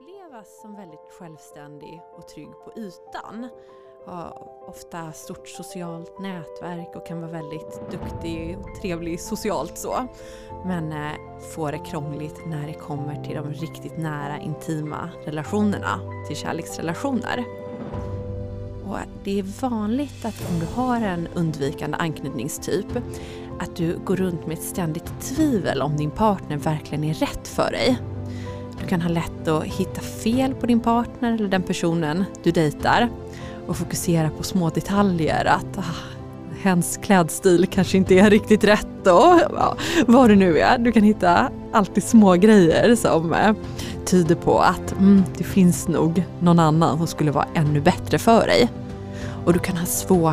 upplevas som väldigt självständig och trygg på ytan. Har ofta stort socialt nätverk och kan vara väldigt duktig och trevlig socialt så. Men eh, får det krångligt när det kommer till de riktigt nära intima relationerna, till kärleksrelationer. Och det är vanligt att om du har en undvikande anknytningstyp att du går runt med ett ständigt tvivel om din partner verkligen är rätt för dig. Du kan ha lätt att hitta fel på din partner eller den personen du dejtar och fokusera på små detaljer. Att ah, hens klädstil kanske inte är riktigt rätt och ja, vad det nu är. Du kan hitta alltid små grejer som eh, tyder på att mm, det finns nog någon annan som skulle vara ännu bättre för dig. Och du kan ha svårt